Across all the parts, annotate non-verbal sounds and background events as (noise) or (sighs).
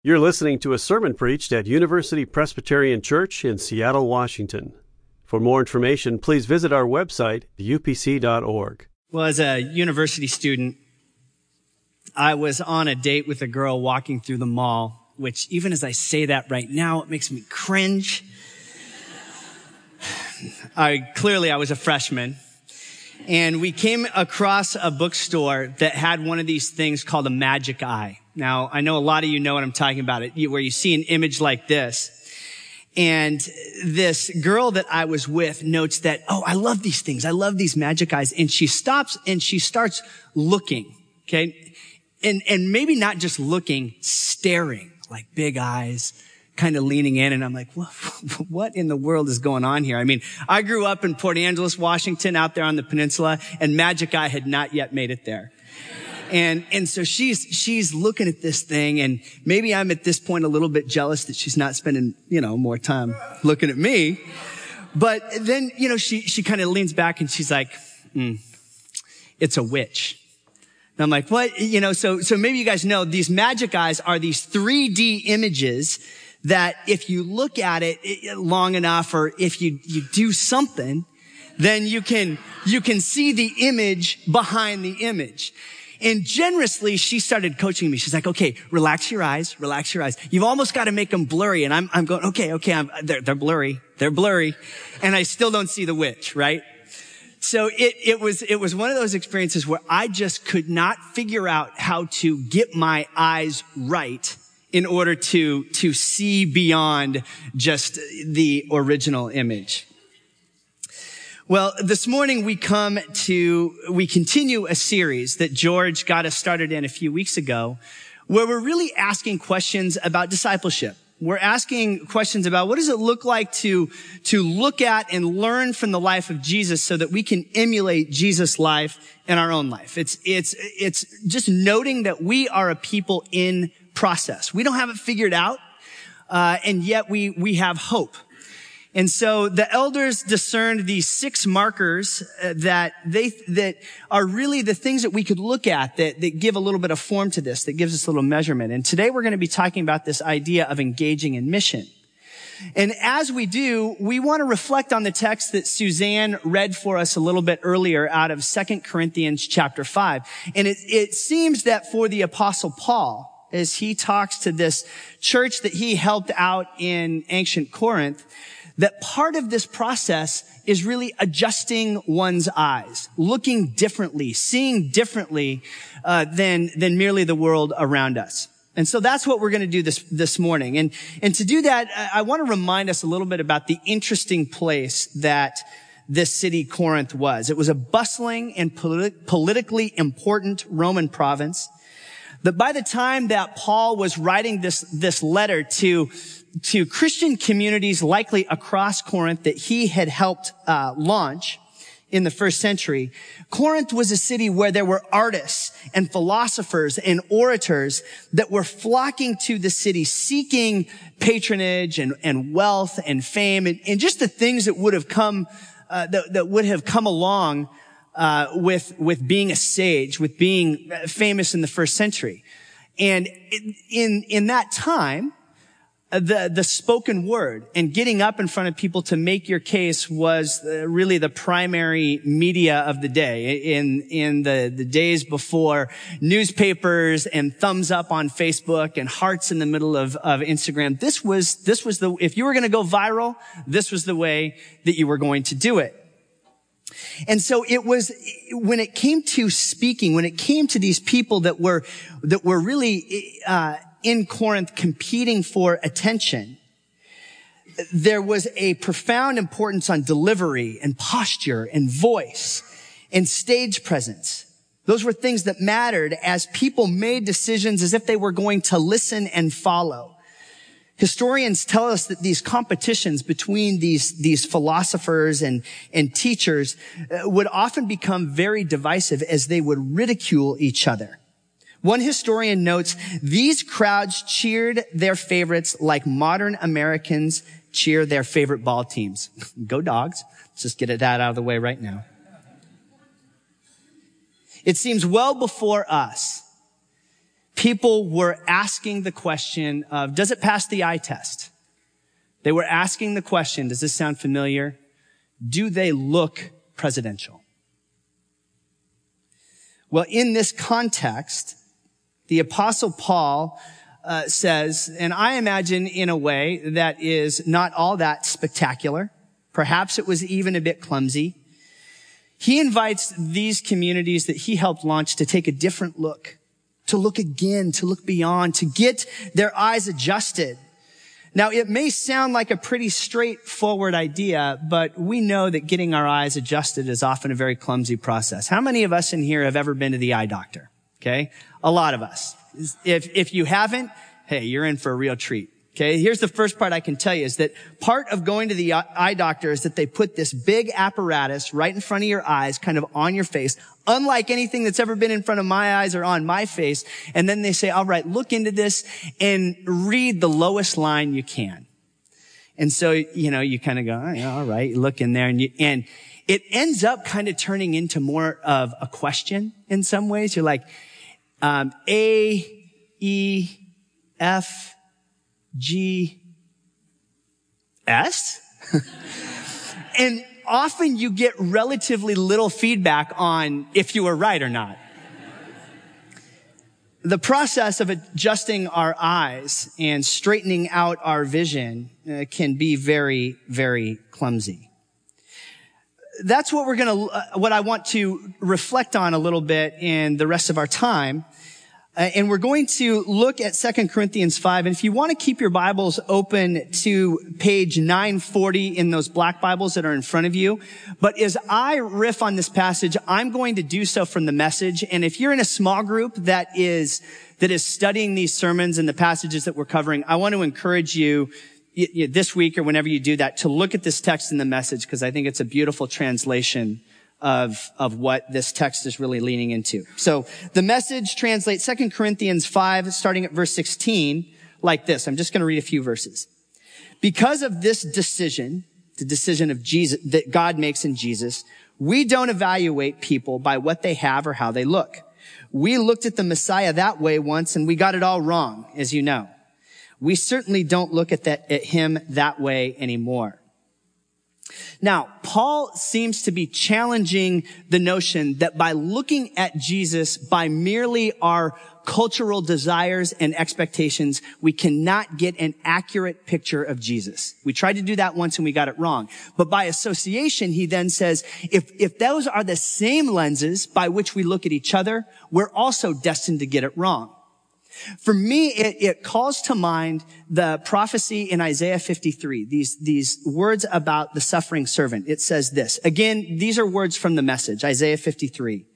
You're listening to a sermon preached at University Presbyterian Church in Seattle, Washington. For more information, please visit our website, upc.org. Well, as a university student, I was on a date with a girl walking through the mall, which even as I say that right now, it makes me cringe. (sighs) I clearly I was a freshman and we came across a bookstore that had one of these things called a magic eye. Now, I know a lot of you know what I'm talking about, it, where you see an image like this. And this girl that I was with notes that, oh, I love these things. I love these magic eyes. And she stops and she starts looking. Okay. And, and maybe not just looking, staring like big eyes, kind of leaning in. And I'm like, what, (laughs) what in the world is going on here? I mean, I grew up in Port Angeles, Washington, out there on the peninsula, and magic eye had not yet made it there. And, and so she's, she's looking at this thing and maybe I'm at this point a little bit jealous that she's not spending, you know, more time looking at me. But then, you know, she, she kind of leans back and she's like, mm, it's a witch. And I'm like, what? You know, so, so maybe you guys know these magic eyes are these 3D images that if you look at it long enough or if you, you do something, then you can, you can see the image behind the image. And generously, she started coaching me. She's like, okay, relax your eyes, relax your eyes. You've almost got to make them blurry. And I'm, I'm going, okay, okay, I'm, they're, they're blurry. They're blurry. And I still don't see the witch, right? So it, it was, it was one of those experiences where I just could not figure out how to get my eyes right in order to, to see beyond just the original image. Well, this morning we come to, we continue a series that George got us started in a few weeks ago, where we're really asking questions about discipleship. We're asking questions about what does it look like to, to look at and learn from the life of Jesus so that we can emulate Jesus' life in our own life. It's, it's, it's just noting that we are a people in process. We don't have it figured out, uh, and yet we, we have hope. And so the elders discerned these six markers uh, that they, that are really the things that we could look at that, that give a little bit of form to this, that gives us a little measurement. And today we're going to be talking about this idea of engaging in mission. And as we do, we want to reflect on the text that Suzanne read for us a little bit earlier out of Second Corinthians chapter 5. And it, it seems that for the apostle Paul, as he talks to this church that he helped out in ancient Corinth, that part of this process is really adjusting one's eyes, looking differently, seeing differently uh, than than merely the world around us. And so that's what we're going to do this this morning. And and to do that, I, I want to remind us a little bit about the interesting place that this city Corinth was. It was a bustling and politi- politically important Roman province. That by the time that Paul was writing this this letter to to Christian communities likely across Corinth that he had helped uh, launch in the first century. Corinth was a city where there were artists and philosophers and orators that were flocking to the city seeking patronage and, and wealth and fame and, and, just the things that would have come uh, that, that, would have come along uh, with with being a sage with being famous in the first century and in in that time the, the spoken word and getting up in front of people to make your case was uh, really the primary media of the day in, in the, the days before newspapers and thumbs up on Facebook and hearts in the middle of, of Instagram. This was, this was the, if you were going to go viral, this was the way that you were going to do it. And so it was, when it came to speaking, when it came to these people that were, that were really, uh, in Corinth competing for attention, there was a profound importance on delivery and posture and voice and stage presence. Those were things that mattered as people made decisions as if they were going to listen and follow. Historians tell us that these competitions between these, these philosophers and, and teachers uh, would often become very divisive as they would ridicule each other. One historian notes, these crowds cheered their favorites like modern Americans cheer their favorite ball teams. (laughs) Go dogs. Let's just get it that out of the way right now. It seems well before us people were asking the question of, does it pass the eye test? They were asking the question, does this sound familiar? Do they look presidential? Well, in this context, the apostle Paul uh, says, and I imagine in a way that is not all that spectacular. Perhaps it was even a bit clumsy. He invites these communities that he helped launch to take a different look, to look again, to look beyond, to get their eyes adjusted. Now, it may sound like a pretty straightforward idea, but we know that getting our eyes adjusted is often a very clumsy process. How many of us in here have ever been to the eye doctor? Okay. A lot of us. If, if you haven't, hey, you're in for a real treat. Okay. Here's the first part I can tell you is that part of going to the eye doctor is that they put this big apparatus right in front of your eyes, kind of on your face, unlike anything that's ever been in front of my eyes or on my face. And then they say, all right, look into this and read the lowest line you can. And so, you know, you kind of go, oh, yeah, all right, you look in there and you, and it ends up kind of turning into more of a question in some ways. You're like, um, A, E, F, G, S? (laughs) and often you get relatively little feedback on if you were right or not. The process of adjusting our eyes and straightening out our vision uh, can be very, very clumsy. That's what we're gonna, uh, what I want to reflect on a little bit in the rest of our time. Uh, and we're going to look at 2 Corinthians 5. And if you want to keep your Bibles open to page 940 in those black Bibles that are in front of you. But as I riff on this passage, I'm going to do so from the message. And if you're in a small group that is, that is studying these sermons and the passages that we're covering, I want to encourage you this week or whenever you do that to look at this text in the message because I think it's a beautiful translation of, of what this text is really leaning into. So the message translates 2 Corinthians 5, starting at verse 16, like this. I'm just going to read a few verses. Because of this decision, the decision of Jesus, that God makes in Jesus, we don't evaluate people by what they have or how they look. We looked at the Messiah that way once and we got it all wrong, as you know. We certainly don't look at that, at him that way anymore. Now, Paul seems to be challenging the notion that by looking at Jesus by merely our cultural desires and expectations, we cannot get an accurate picture of Jesus. We tried to do that once and we got it wrong. But by association, he then says, if, if those are the same lenses by which we look at each other, we're also destined to get it wrong. For me, it, it, calls to mind the prophecy in Isaiah 53, these, these words about the suffering servant. It says this. Again, these are words from the message, Isaiah 53.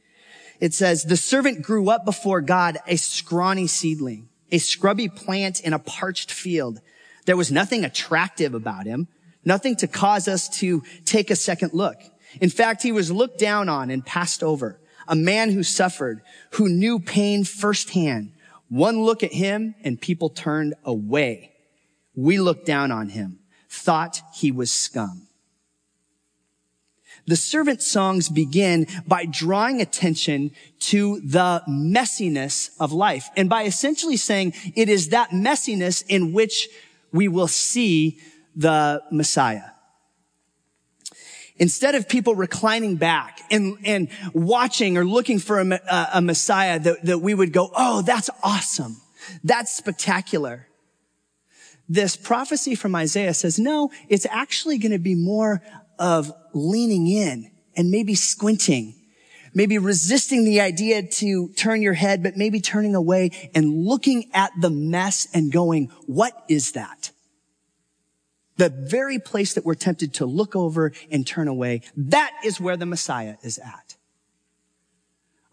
It says, the servant grew up before God, a scrawny seedling, a scrubby plant in a parched field. There was nothing attractive about him, nothing to cause us to take a second look. In fact, he was looked down on and passed over. A man who suffered, who knew pain firsthand, one look at him and people turned away. We looked down on him, thought he was scum. The servant songs begin by drawing attention to the messiness of life and by essentially saying it is that messiness in which we will see the Messiah. Instead of people reclining back and, and watching or looking for a, a, a Messiah that, that we would go, oh, that's awesome. That's spectacular. This prophecy from Isaiah says, no, it's actually going to be more of leaning in and maybe squinting, maybe resisting the idea to turn your head, but maybe turning away and looking at the mess and going, what is that? The very place that we're tempted to look over and turn away, that is where the Messiah is at.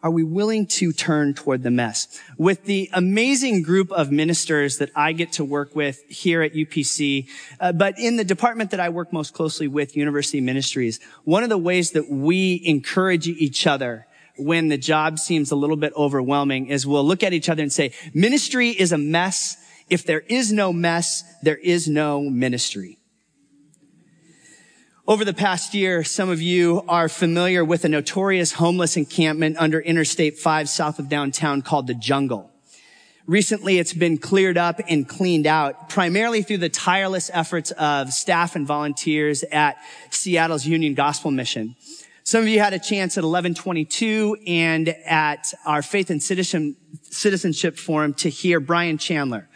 Are we willing to turn toward the mess? With the amazing group of ministers that I get to work with here at UPC, uh, but in the department that I work most closely with, University Ministries, one of the ways that we encourage each other when the job seems a little bit overwhelming is we'll look at each other and say, ministry is a mess if there is no mess, there is no ministry. Over the past year, some of you are familiar with a notorious homeless encampment under Interstate 5 south of downtown called the Jungle. Recently, it's been cleared up and cleaned out, primarily through the tireless efforts of staff and volunteers at Seattle's Union Gospel Mission. Some of you had a chance at 1122 and at our Faith and Citizenship Forum to hear Brian Chandler,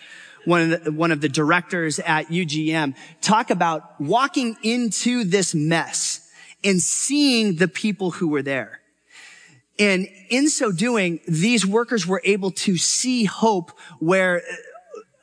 one of, the, one of the directors at UGM, talk about walking into this mess and seeing the people who were there. And in so doing, these workers were able to see hope where uh,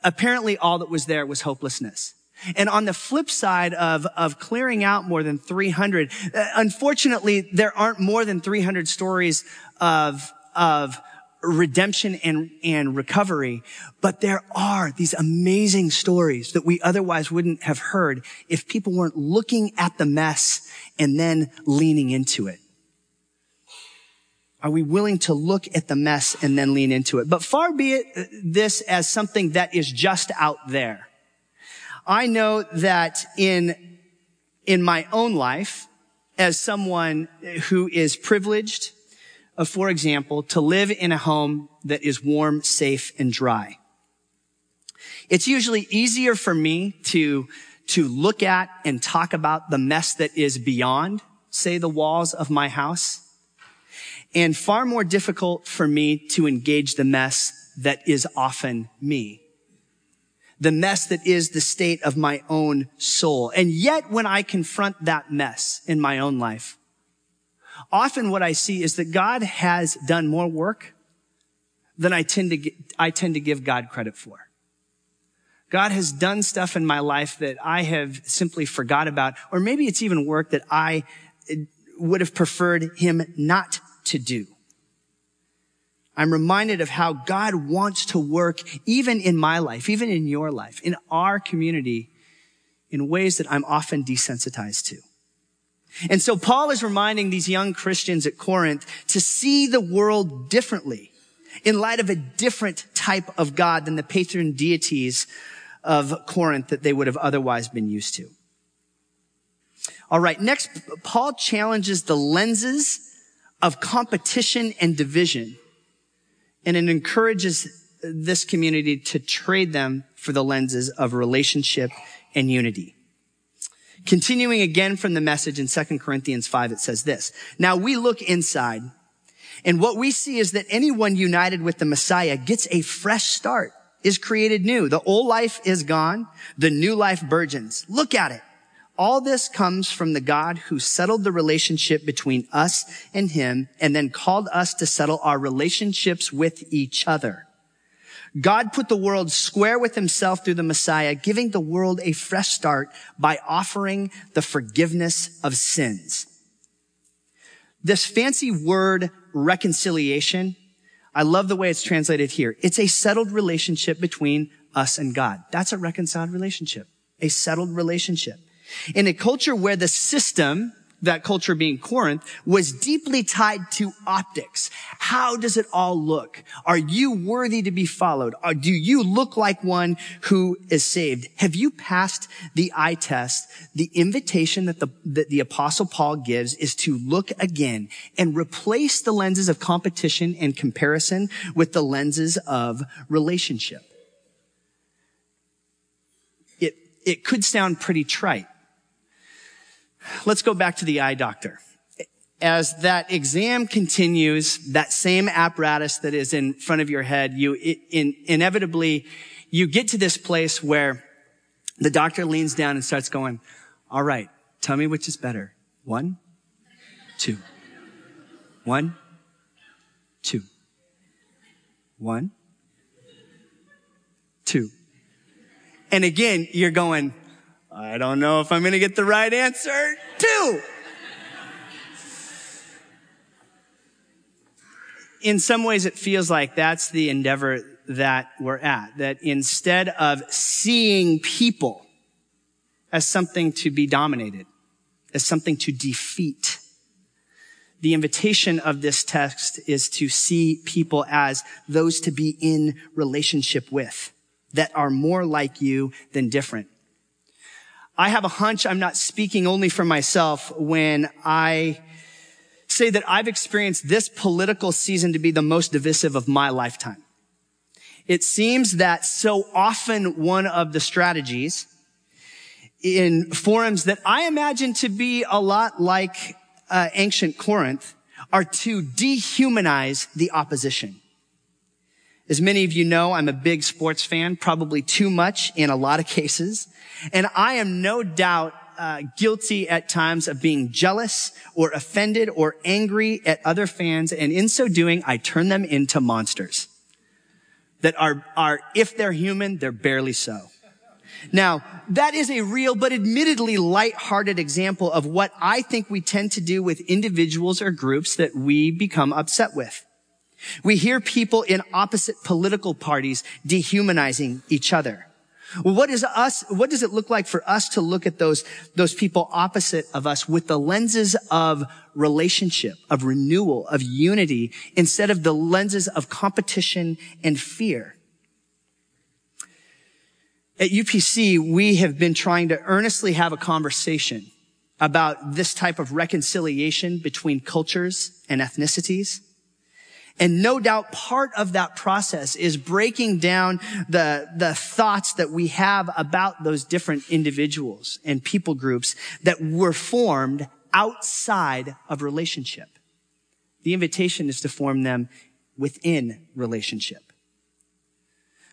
apparently all that was there was hopelessness. And on the flip side of, of clearing out more than 300, uh, unfortunately, there aren't more than 300 stories of, of redemption and, and recovery, but there are these amazing stories that we otherwise wouldn't have heard if people weren't looking at the mess and then leaning into it. Are we willing to look at the mess and then lean into it? But far be it uh, this as something that is just out there. I know that in, in my own life, as someone who is privileged, uh, for example, to live in a home that is warm, safe, and dry. It's usually easier for me to, to look at and talk about the mess that is beyond, say, the walls of my house and far more difficult for me to engage the mess that is often me. The mess that is the state of my own soul. And yet when I confront that mess in my own life, often what I see is that God has done more work than I tend to, I tend to give God credit for. God has done stuff in my life that I have simply forgot about, or maybe it's even work that I eh, would have preferred him not to do. I'm reminded of how God wants to work even in my life, even in your life, in our community in ways that I'm often desensitized to. And so Paul is reminding these young Christians at Corinth to see the world differently in light of a different type of God than the patron deities of Corinth that they would have otherwise been used to. All right. Next, Paul challenges the lenses of competition and division. And it encourages this community to trade them for the lenses of relationship and unity. Continuing again from the message in 2 Corinthians 5, it says this. Now we look inside and what we see is that anyone united with the Messiah gets a fresh start, is created new. The old life is gone. The new life burgeons. Look at it. All this comes from the God who settled the relationship between us and him and then called us to settle our relationships with each other. God put the world square with himself through the Messiah, giving the world a fresh start by offering the forgiveness of sins. This fancy word reconciliation, I love the way it's translated here. It's a settled relationship between us and God. That's a reconciled relationship, a settled relationship. In a culture where the system, that culture being Corinth, was deeply tied to optics. How does it all look? Are you worthy to be followed? Or do you look like one who is saved? Have you passed the eye test? The invitation that the, that the apostle Paul gives is to look again and replace the lenses of competition and comparison with the lenses of relationship. It, it could sound pretty trite. Let's go back to the eye doctor. As that exam continues, that same apparatus that is in front of your head, you in, inevitably, you get to this place where the doctor leans down and starts going, all right, tell me which is better. One, two. One, two. One, two. And again, you're going, I don't know if I'm going to get the right answer. Two. In some ways, it feels like that's the endeavor that we're at. That instead of seeing people as something to be dominated, as something to defeat, the invitation of this text is to see people as those to be in relationship with, that are more like you than different. I have a hunch I'm not speaking only for myself when I say that I've experienced this political season to be the most divisive of my lifetime. It seems that so often one of the strategies in forums that I imagine to be a lot like uh, ancient Corinth are to dehumanize the opposition. As many of you know, I'm a big sports fan, probably too much in a lot of cases. And I am no doubt uh, guilty at times of being jealous or offended or angry at other fans. And in so doing, I turn them into monsters that are, are, if they're human, they're barely so. Now, that is a real but admittedly light-hearted example of what I think we tend to do with individuals or groups that we become upset with. We hear people in opposite political parties dehumanizing each other. What is us, what does it look like for us to look at those, those people opposite of us with the lenses of relationship, of renewal, of unity, instead of the lenses of competition and fear? At UPC, we have been trying to earnestly have a conversation about this type of reconciliation between cultures and ethnicities. And no doubt part of that process is breaking down the, the thoughts that we have about those different individuals and people groups that were formed outside of relationship. The invitation is to form them within relationship.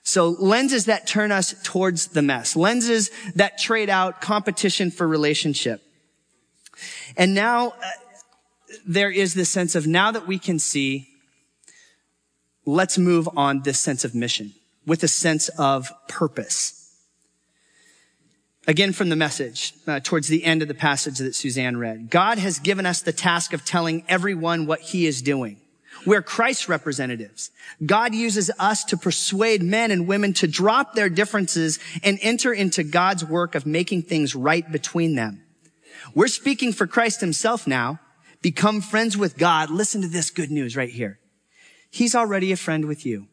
So lenses that turn us towards the mess, lenses that trade out competition for relationship. And now uh, there is this sense of now that we can see, let's move on this sense of mission with a sense of purpose. Again, from the message, uh, towards the end of the passage that Suzanne read. God has given us the task of telling everyone what he is doing. We're Christ's representatives. God uses us to persuade men and women to drop their differences and enter into God's work of making things right between them. We're speaking for Christ himself now. Become friends with God. Listen to this good news right here. He's already a friend with you.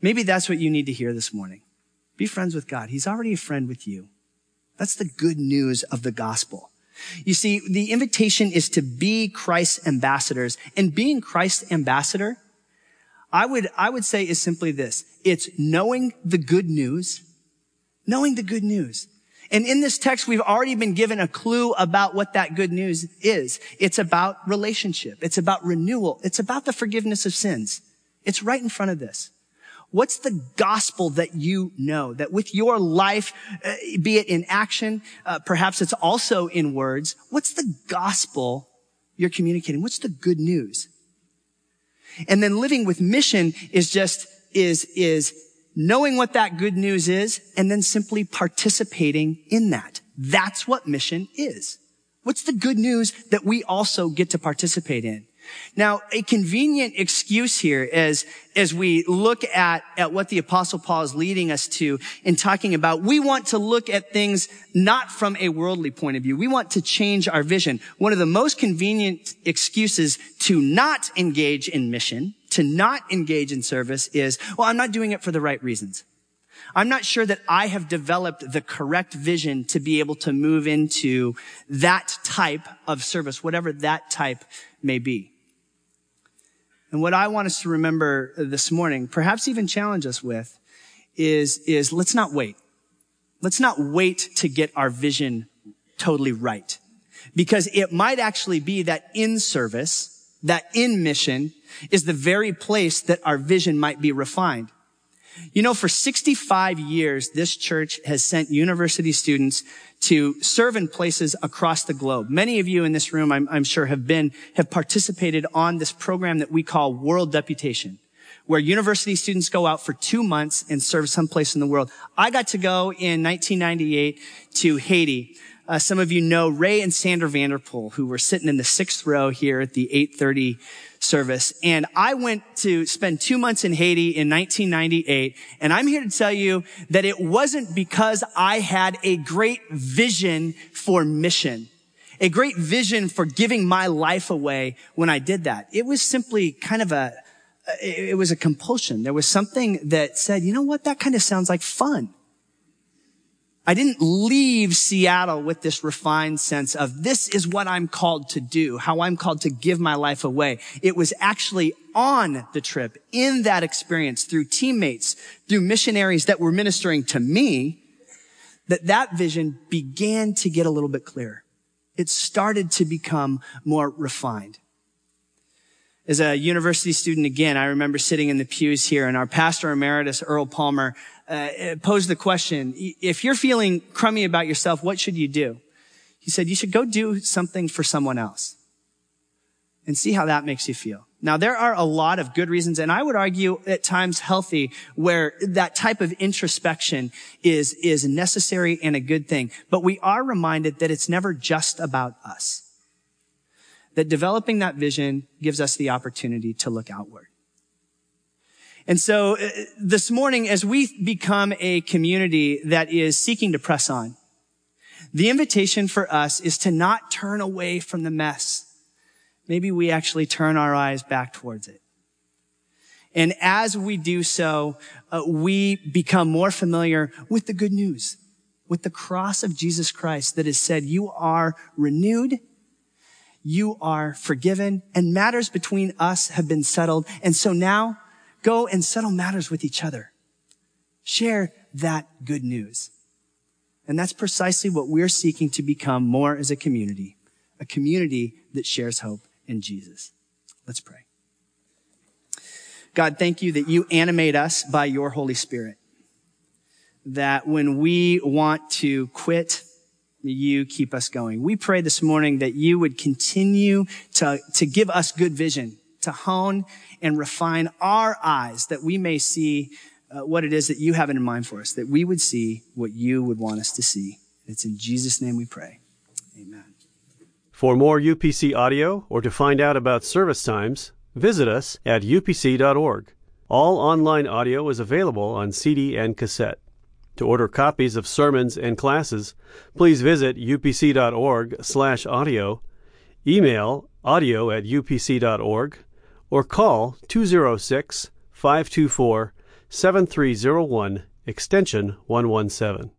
Maybe that's what you need to hear this morning. Be friends with God. He's already a friend with you. That's the good news of the gospel. You see, the invitation is to be Christ's ambassadors and being Christ's ambassador, I would, I would say is simply this. It's knowing the good news, knowing the good news. And in this text, we've already been given a clue about what that good news is. It's about relationship. It's about renewal. It's about the forgiveness of sins. It's right in front of this. What's the gospel that you know? That with your life, uh, be it in action, uh, perhaps it's also in words. What's the gospel you're communicating? What's the good news? And then living with mission is just, is, is knowing what that good news is and then simply participating in that. That's what mission is. What's the good news that we also get to participate in? Now, a convenient excuse here as, as we look at, at what the apostle Paul is leading us to in talking about, we want to look at things not from a worldly point of view. We want to change our vision. One of the most convenient excuses to not engage in mission, to not engage in service is, well, I'm not doing it for the right reasons. I'm not sure that I have developed the correct vision to be able to move into that type of service, whatever that type may be. And what I want us to remember this morning, perhaps even challenge us with, is, is let's not wait. Let's not wait to get our vision totally right. Because it might actually be that in service, that in mission is the very place that our vision might be refined. You know, for 65 years, this church has sent university students to serve in places across the globe. Many of you in this room, I'm, I'm, sure, have been, have participated on this program that we call World Deputation, where university students go out for two months and serve someplace in the world. I got to go in 1998 to Haiti. Uh, some of you know Ray and Sandra Vanderpool, who were sitting in the sixth row here at the 830 service. And I went to spend two months in Haiti in 1998. And I'm here to tell you that it wasn't because I had a great vision for mission, a great vision for giving my life away when I did that. It was simply kind of a, it was a compulsion. There was something that said, you know what? That kind of sounds like fun. I didn't leave Seattle with this refined sense of this is what I'm called to do, how I'm called to give my life away. It was actually on the trip, in that experience, through teammates, through missionaries that were ministering to me, that that vision began to get a little bit clearer. It started to become more refined. As a university student again, I remember sitting in the pews here and our pastor emeritus, Earl Palmer, uh, posed the question, if you're feeling crummy about yourself, what should you do? He said, you should go do something for someone else and see how that makes you feel. Now, there are a lot of good reasons, and I would argue at times healthy, where that type of introspection is, is necessary and a good thing. But we are reminded that it's never just about us. That developing that vision gives us the opportunity to look outward. And so uh, this morning, as we become a community that is seeking to press on, the invitation for us is to not turn away from the mess. Maybe we actually turn our eyes back towards it. And as we do so, uh, we become more familiar with the good news, with the cross of Jesus Christ that has said, you are renewed, you are forgiven, and matters between us have been settled. And so now Go and settle matters with each other. Share that good news. And that's precisely what we're seeking to become more as a community, a community that shares hope in Jesus. Let's pray. God, thank you that you animate us by your Holy Spirit. That when we want to quit, you keep us going. We pray this morning that you would continue to, to give us good vision to hone and refine our eyes that we may see uh, what it is that you have in mind for us, that we would see what you would want us to see. It's in Jesus' name we pray. Amen. For more UPC audio or to find out about service times, visit us at upc.org. All online audio is available on CD and cassette. To order copies of sermons and classes, please visit upc.org/audio, email audio at upc.org, or call 206 524 7301 extension 117.